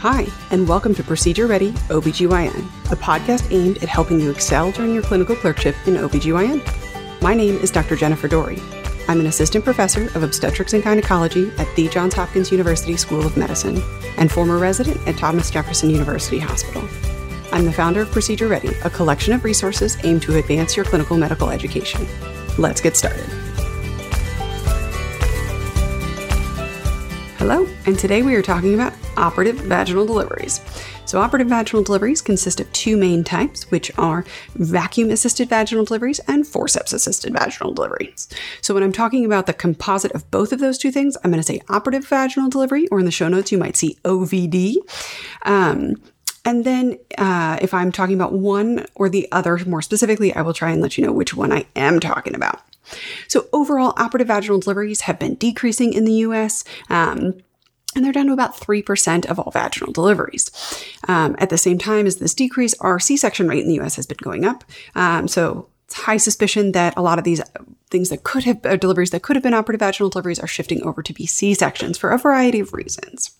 Hi, and welcome to Procedure Ready OBGYN, a podcast aimed at helping you excel during your clinical clerkship in OBGYN. My name is Dr. Jennifer Dory. I'm an assistant professor of obstetrics and gynecology at the Johns Hopkins University School of Medicine and former resident at Thomas Jefferson University Hospital. I'm the founder of Procedure Ready, a collection of resources aimed to advance your clinical medical education. Let's get started. Hello, and today we are talking about operative vaginal deliveries. So, operative vaginal deliveries consist of two main types, which are vacuum assisted vaginal deliveries and forceps assisted vaginal deliveries. So, when I'm talking about the composite of both of those two things, I'm going to say operative vaginal delivery, or in the show notes, you might see OVD. Um, and then, uh, if I'm talking about one or the other more specifically, I will try and let you know which one I am talking about. So, overall, operative vaginal deliveries have been decreasing in the US. Um, and they're down to about 3% of all vaginal deliveries. Um, at the same time as this decrease, our C section rate in the US has been going up. Um, so, it's high suspicion that a lot of these things that could have, uh, deliveries that could have been operative vaginal deliveries are shifting over to be C sections for a variety of reasons.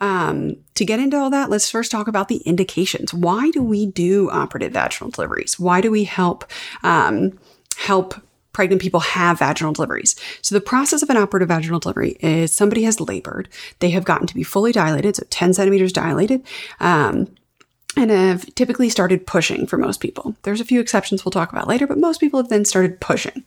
Um, to get into all that, let's first talk about the indications. Why do we do operative vaginal deliveries? Why do we help um, help pregnant people have vaginal deliveries. So the process of an operative vaginal delivery is somebody has labored, they have gotten to be fully dilated, so 10 centimeters dilated. Um, and have typically started pushing for most people. There's a few exceptions we'll talk about later, but most people have then started pushing.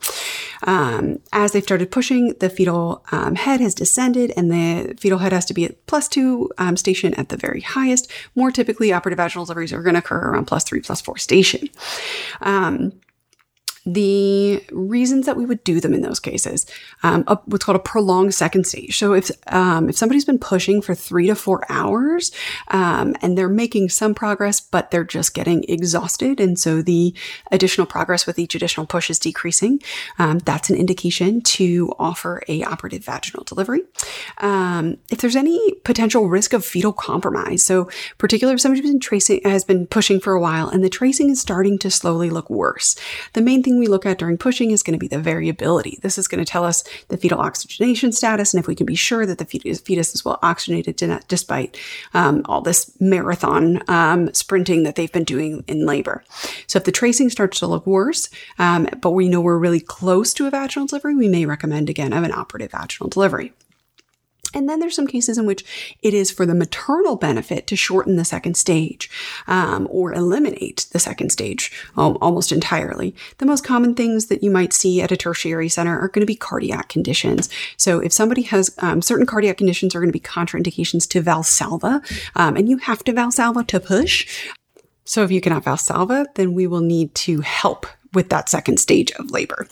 Um, as they've started pushing, the fetal um, head has descended, and the fetal head has to be at plus two um, station at the very highest. More typically, operative vaginal deliveries are going to occur around plus three, plus four station. The reasons that we would do them in those cases, um, a, what's called a prolonged second stage. So if um, if somebody's been pushing for three to four hours um, and they're making some progress, but they're just getting exhausted, and so the additional progress with each additional push is decreasing, um, that's an indication to offer a operative vaginal delivery. Um, if there's any potential risk of fetal compromise, so particularly if somebody's been tracing has been pushing for a while and the tracing is starting to slowly look worse, the main thing thing we look at during pushing is going to be the variability. This is going to tell us the fetal oxygenation status and if we can be sure that the fetus, is well oxygenated despite um, all this marathon um, sprinting that they've been doing in labor. So if the tracing starts to look worse, um, but we know we're really close to a vaginal delivery, we may recommend again of an operative vaginal delivery. And then there's some cases in which it is for the maternal benefit to shorten the second stage um, or eliminate the second stage almost entirely. The most common things that you might see at a tertiary center are going to be cardiac conditions. So if somebody has um, certain cardiac conditions are going to be contraindications to Valsalva, um, and you have to Valsalva to push. So if you cannot Valsalva, then we will need to help with that second stage of labor.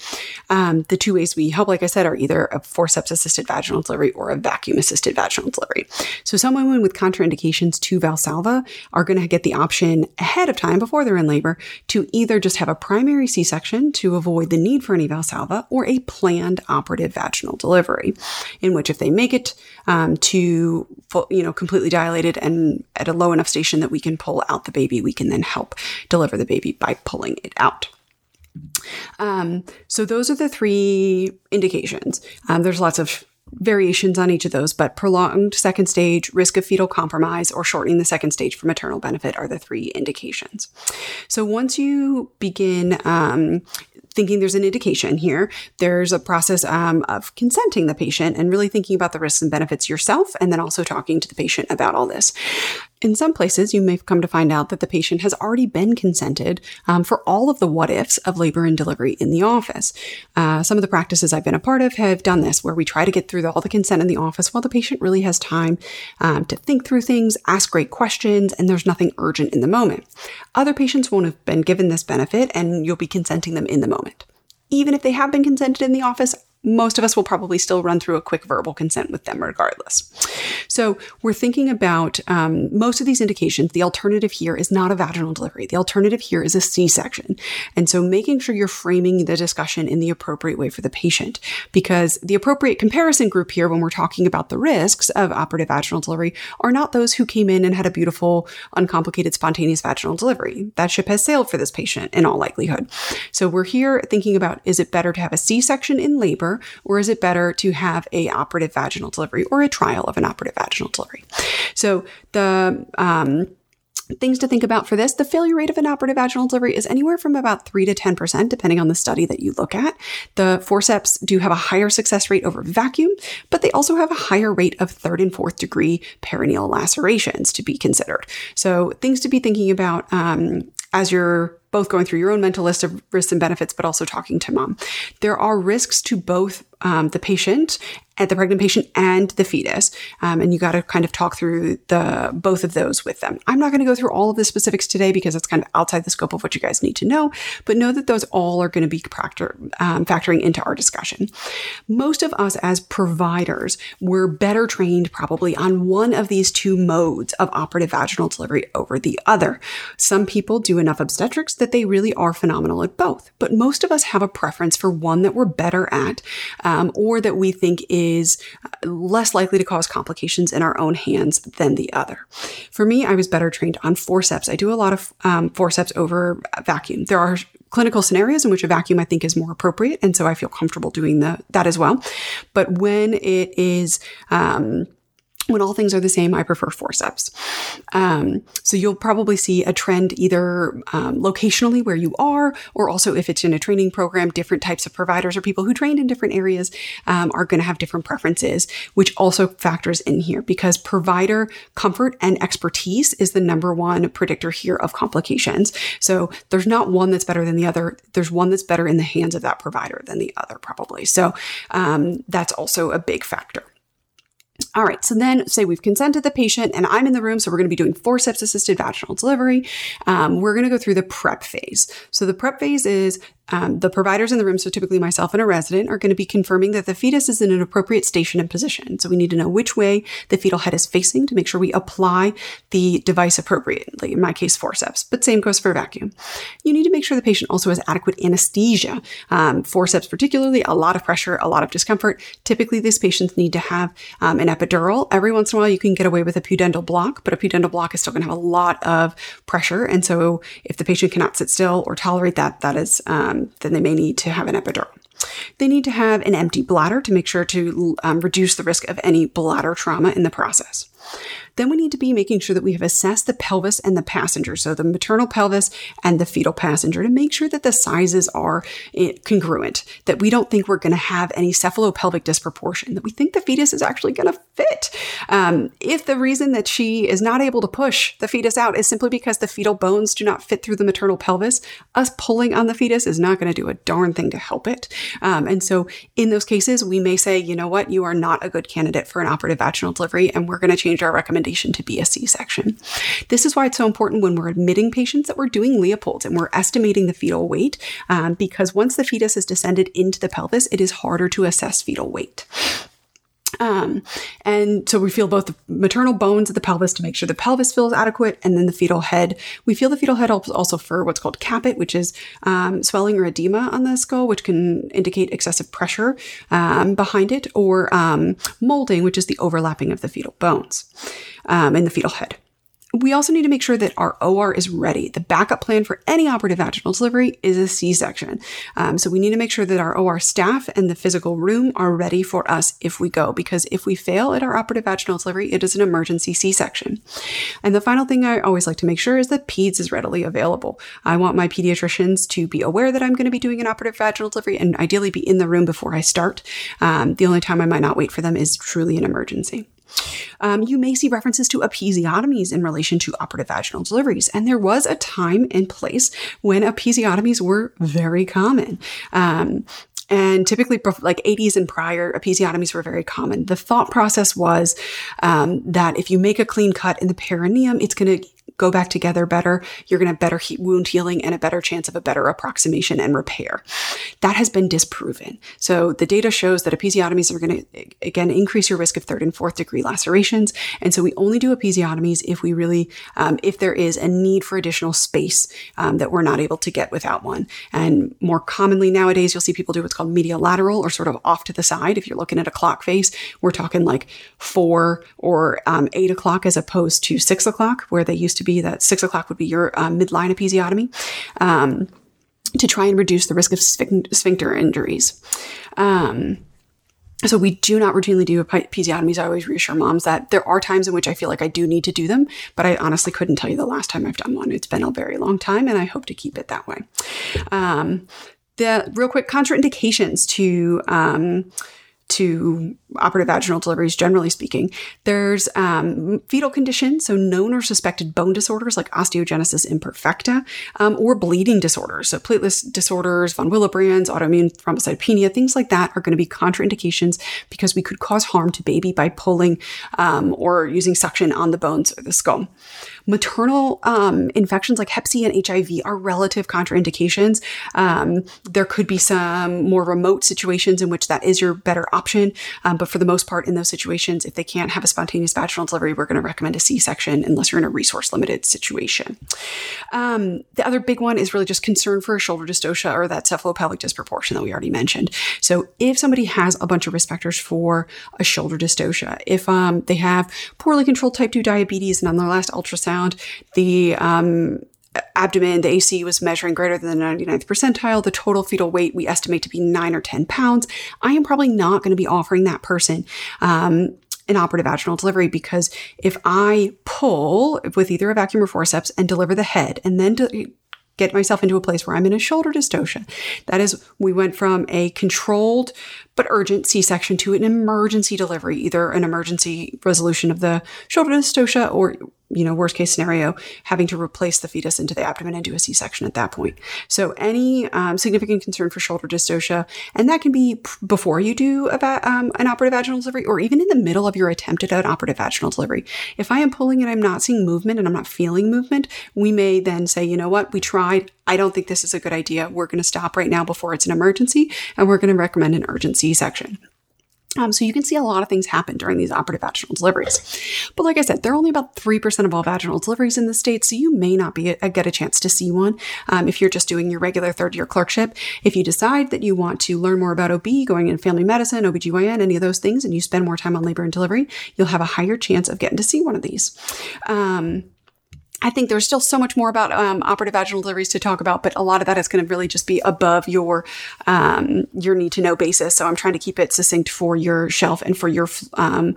Um, the two ways we help, like I said, are either a forceps assisted vaginal delivery or a vacuum assisted vaginal delivery. So some women with contraindications to Valsalva are going to get the option ahead of time before they're in labor to either just have a primary C-section to avoid the need for any Valsalva or a planned operative vaginal delivery, in which if they make it um, to you know completely dilated and at a low enough station that we can pull out the baby, we can then help deliver the baby by pulling it out. Um, so those are the three indications. Um, there's lots of variations on each of those, but prolonged second stage, risk of fetal compromise, or shortening the second stage for maternal benefit are the three indications. So once you begin um, thinking there's an indication here, there's a process um, of consenting the patient and really thinking about the risks and benefits yourself, and then also talking to the patient about all this. In some places, you may have come to find out that the patient has already been consented um, for all of the what ifs of labor and delivery in the office. Uh, some of the practices I've been a part of have done this, where we try to get through all the consent in the office while the patient really has time um, to think through things, ask great questions, and there's nothing urgent in the moment. Other patients won't have been given this benefit, and you'll be consenting them in the moment. Even if they have been consented in the office, most of us will probably still run through a quick verbal consent with them regardless. So we're thinking about um, most of these indications. The alternative here is not a vaginal delivery. The alternative here is a C-section. And so making sure you're framing the discussion in the appropriate way for the patient, because the appropriate comparison group here, when we're talking about the risks of operative vaginal delivery, are not those who came in and had a beautiful, uncomplicated, spontaneous vaginal delivery. That ship has sailed for this patient in all likelihood. So we're here thinking about is it better to have a C-section in labor or is it better to have a operative vaginal delivery or a trial of an operative vaginal delivery? So the um, Things to think about for this the failure rate of an operative vaginal delivery is anywhere from about 3 to 10%, depending on the study that you look at. The forceps do have a higher success rate over vacuum, but they also have a higher rate of third and fourth degree perineal lacerations to be considered. So, things to be thinking about um, as you're both going through your own mental list of risks and benefits, but also talking to mom. There are risks to both um, the patient at the pregnant patient and the fetus. Um, and you got to kind of talk through the both of those with them. I'm not going to go through all of the specifics today because it's kind of outside the scope of what you guys need to know, but know that those all are going to be um, factoring into our discussion. Most of us as providers were better trained probably on one of these two modes of operative vaginal delivery over the other. Some people do enough obstetrics that they really are phenomenal at both, but most of us have a preference for one that we're better at um, or that we think is is less likely to cause complications in our own hands than the other. For me, I was better trained on forceps. I do a lot of um, forceps over vacuum. There are clinical scenarios in which a vacuum I think is more appropriate, and so I feel comfortable doing the, that as well. But when it is um, when all things are the same, I prefer forceps. Um, so you'll probably see a trend either um, locationally where you are, or also if it's in a training program, different types of providers or people who trained in different areas um, are going to have different preferences, which also factors in here because provider comfort and expertise is the number one predictor here of complications. So there's not one that's better than the other. There's one that's better in the hands of that provider than the other, probably. So um, that's also a big factor. All right, so then say we've consented the patient and I'm in the room, so we're going to be doing forceps assisted vaginal delivery. Um, we're going to go through the prep phase. So the prep phase is um, the providers in the room, so typically myself and a resident, are going to be confirming that the fetus is in an appropriate station and position. So we need to know which way the fetal head is facing to make sure we apply the device appropriately, in my case, forceps, but same goes for vacuum. You need to make sure the patient also has adequate anesthesia. Um, forceps, particularly, a lot of pressure, a lot of discomfort. Typically, these patients need to have um, an epidural. Every once in a while, you can get away with a pudendal block, but a pudendal block is still going to have a lot of pressure. And so if the patient cannot sit still or tolerate that, that is um, then they may need to have an epidural. They need to have an empty bladder to make sure to um, reduce the risk of any bladder trauma in the process. Then we need to be making sure that we have assessed the pelvis and the passenger, so the maternal pelvis and the fetal passenger, to make sure that the sizes are eh, congruent, that we don't think we're going to have any cephalopelvic disproportion, that we think the fetus is actually going to fit. Um, if the reason that she is not able to push the fetus out is simply because the fetal bones do not fit through the maternal pelvis, us pulling on the fetus is not going to do a darn thing to help it. Um, and so in those cases, we may say, you know what, you are not a good candidate for an operative vaginal delivery, and we're going to change our recommendation recommendation to be a C section. This is why it's so important when we're admitting patients that we're doing Leopold's and we're estimating the fetal weight, um, because once the fetus has descended into the pelvis, it is harder to assess fetal weight. Um, and so we feel both the maternal bones of the pelvis to make sure the pelvis feels adequate, and then the fetal head. We feel the fetal head also for what's called caput, which is um, swelling or edema on the skull, which can indicate excessive pressure um, behind it, or um, molding, which is the overlapping of the fetal bones um, in the fetal head. We also need to make sure that our OR is ready. The backup plan for any operative vaginal delivery is a C section. Um, so we need to make sure that our OR staff and the physical room are ready for us if we go, because if we fail at our operative vaginal delivery, it is an emergency C section. And the final thing I always like to make sure is that PEDS is readily available. I want my pediatricians to be aware that I'm going to be doing an operative vaginal delivery and ideally be in the room before I start. Um, the only time I might not wait for them is truly an emergency. Um, you may see references to episiotomies in relation to operative vaginal deliveries. And there was a time and place when episiotomies were very common. Um, and typically, like 80s and prior, episiotomies were very common. The thought process was um, that if you make a clean cut in the perineum, it's going to go back together better. You're going to have better wound healing and a better chance of a better approximation and repair. That has been disproven. So the data shows that episiotomies are going to, again, increase your risk of third and fourth degree lacerations. And so we only do episiotomies if we really, um, if there is a need for additional space um, that we're not able to get without one. And more commonly nowadays, you'll see people do what's called medial lateral or sort of off to the side. If you're looking at a clock face, we're talking like four or um, eight o'clock as opposed to six o'clock, where they used to be be that six o'clock would be your uh, midline episiotomy. Um, to try and reduce the risk of sphincter injuries. Um, so we do not routinely do episiotomies. I always reassure moms that there are times in which I feel like I do need to do them, but I honestly couldn't tell you the last time I've done one. It's been a very long time, and I hope to keep it that way. Um, the real quick contraindications to um, to operative vaginal deliveries, generally speaking. There's um, fetal conditions, so known or suspected bone disorders like osteogenesis imperfecta, um, or bleeding disorders, so platelet disorders, von Willebrand's, autoimmune thrombocytopenia, things like that are going to be contraindications because we could cause harm to baby by pulling um, or using suction on the bones or the skull. Maternal um, infections like Hep C and HIV are relative contraindications. Um, there could be some more remote situations in which that is your better option. Um, but for the most part, in those situations, if they can't have a spontaneous vaginal delivery, we're going to recommend a C section unless you're in a resource limited situation. Um, the other big one is really just concern for a shoulder dystocia or that cephalopelvic disproportion that we already mentioned. So if somebody has a bunch of risk factors for a shoulder dystocia, if um, they have poorly controlled type 2 diabetes and on their last ultrasound, ultrasound, the um, abdomen, the AC was measuring greater than the 99th percentile. The total fetal weight we estimate to be nine or 10 pounds. I am probably not going to be offering that person um, an operative vaginal delivery because if I pull with either a vacuum or forceps and deliver the head and then de- get myself into a place where I'm in a shoulder dystocia. That is, we went from a controlled but urgent C section to an emergency delivery, either an emergency resolution of the shoulder dystocia or you know, worst case scenario, having to replace the fetus into the abdomen and do a C section at that point. So, any um, significant concern for shoulder dystocia, and that can be before you do va- um, an operative vaginal delivery or even in the middle of your attempt at an operative vaginal delivery. If I am pulling and I'm not seeing movement and I'm not feeling movement, we may then say, you know what, we tried. I don't think this is a good idea. We're going to stop right now before it's an emergency, and we're going to recommend an urgent C section. Um, so you can see a lot of things happen during these operative vaginal deliveries. But like I said, they're only about 3% of all vaginal deliveries in the state, so you may not be a, get a chance to see one um, if you're just doing your regular third year clerkship. If you decide that you want to learn more about OB, going in family medicine, OBGYN, any of those things, and you spend more time on labor and delivery, you'll have a higher chance of getting to see one of these. Um, I think there's still so much more about um, operative vaginal deliveries to talk about, but a lot of that is going to really just be above your um, your need to know basis. So I'm trying to keep it succinct for your shelf and for your um,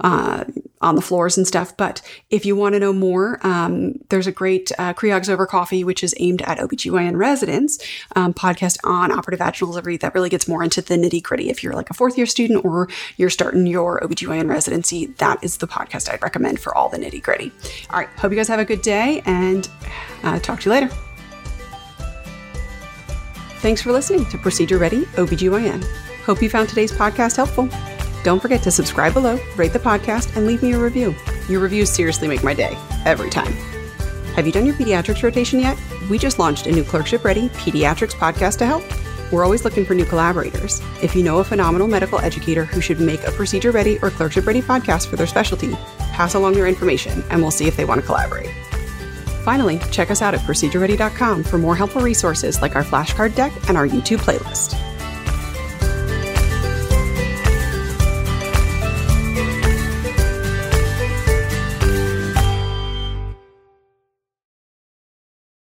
uh, on the floors and stuff. But if you want to know more, um, there's a great uh, Creogs Over Coffee, which is aimed at OBGYN residents, um, podcast on operative vaginal delivery that really gets more into the nitty gritty. If you're like a fourth year student or you're starting your OBGYN residency, that is the podcast I'd recommend for all the nitty gritty. All right. Hope you guys have a good day and uh, talk to you later. Thanks for listening to Procedure Ready OBGYN. Hope you found today's podcast helpful. Don't forget to subscribe below, rate the podcast, and leave me a review. Your reviews seriously make my day, every time. Have you done your pediatrics rotation yet? We just launched a new Clerkship Ready Pediatrics podcast to help. We're always looking for new collaborators. If you know a phenomenal medical educator who should make a procedure ready or clerkship ready podcast for their specialty, pass along their information and we'll see if they want to collaborate. Finally, check us out at procedureready.com for more helpful resources like our flashcard deck and our YouTube playlist.